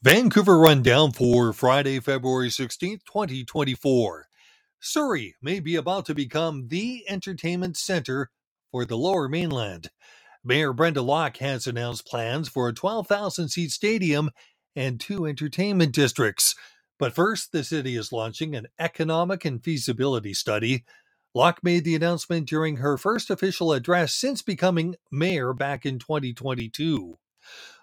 Vancouver Rundown for Friday, February 16, 2024. Surrey may be about to become the entertainment center for the lower mainland. Mayor Brenda Locke has announced plans for a 12,000 seat stadium and two entertainment districts. But first, the city is launching an economic and feasibility study. Locke made the announcement during her first official address since becoming mayor back in 2022.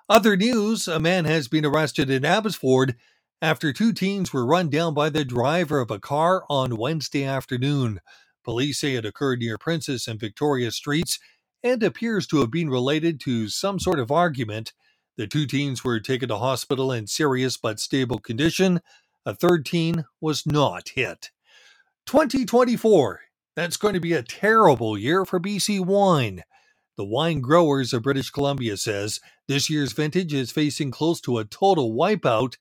Other news a man has been arrested in Abbotsford after two teens were run down by the driver of a car on Wednesday afternoon. Police say it occurred near Princess and Victoria Streets and appears to have been related to some sort of argument. The two teens were taken to hospital in serious but stable condition. A third teen was not hit. 2024. That's going to be a terrible year for BC wine. The Wine Growers of British Columbia says this year's vintage is facing close to a total wipeout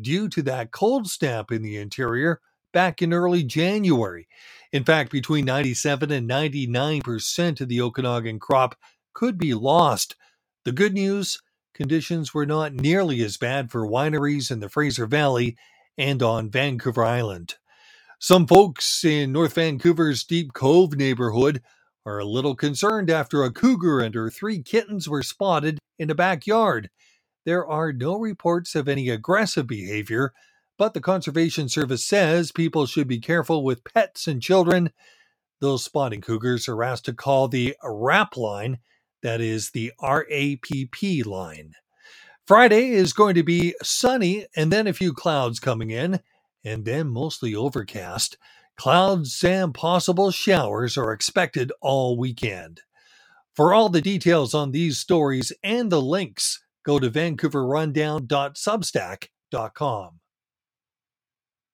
due to that cold snap in the interior back in early January. In fact, between 97 and 99% of the Okanagan crop could be lost. The good news conditions were not nearly as bad for wineries in the Fraser Valley and on Vancouver Island. Some folks in North Vancouver's Deep Cove neighborhood are a little concerned after a cougar and her three kittens were spotted in a backyard. There are no reports of any aggressive behavior, but the Conservation Service says people should be careful with pets and children. Those spotting cougars are asked to call the RAP line, that is the RAPP line. Friday is going to be sunny and then a few clouds coming in, and then mostly overcast. Clouds and possible showers are expected all weekend. For all the details on these stories and the links, go to vancouverrundown.substack.com.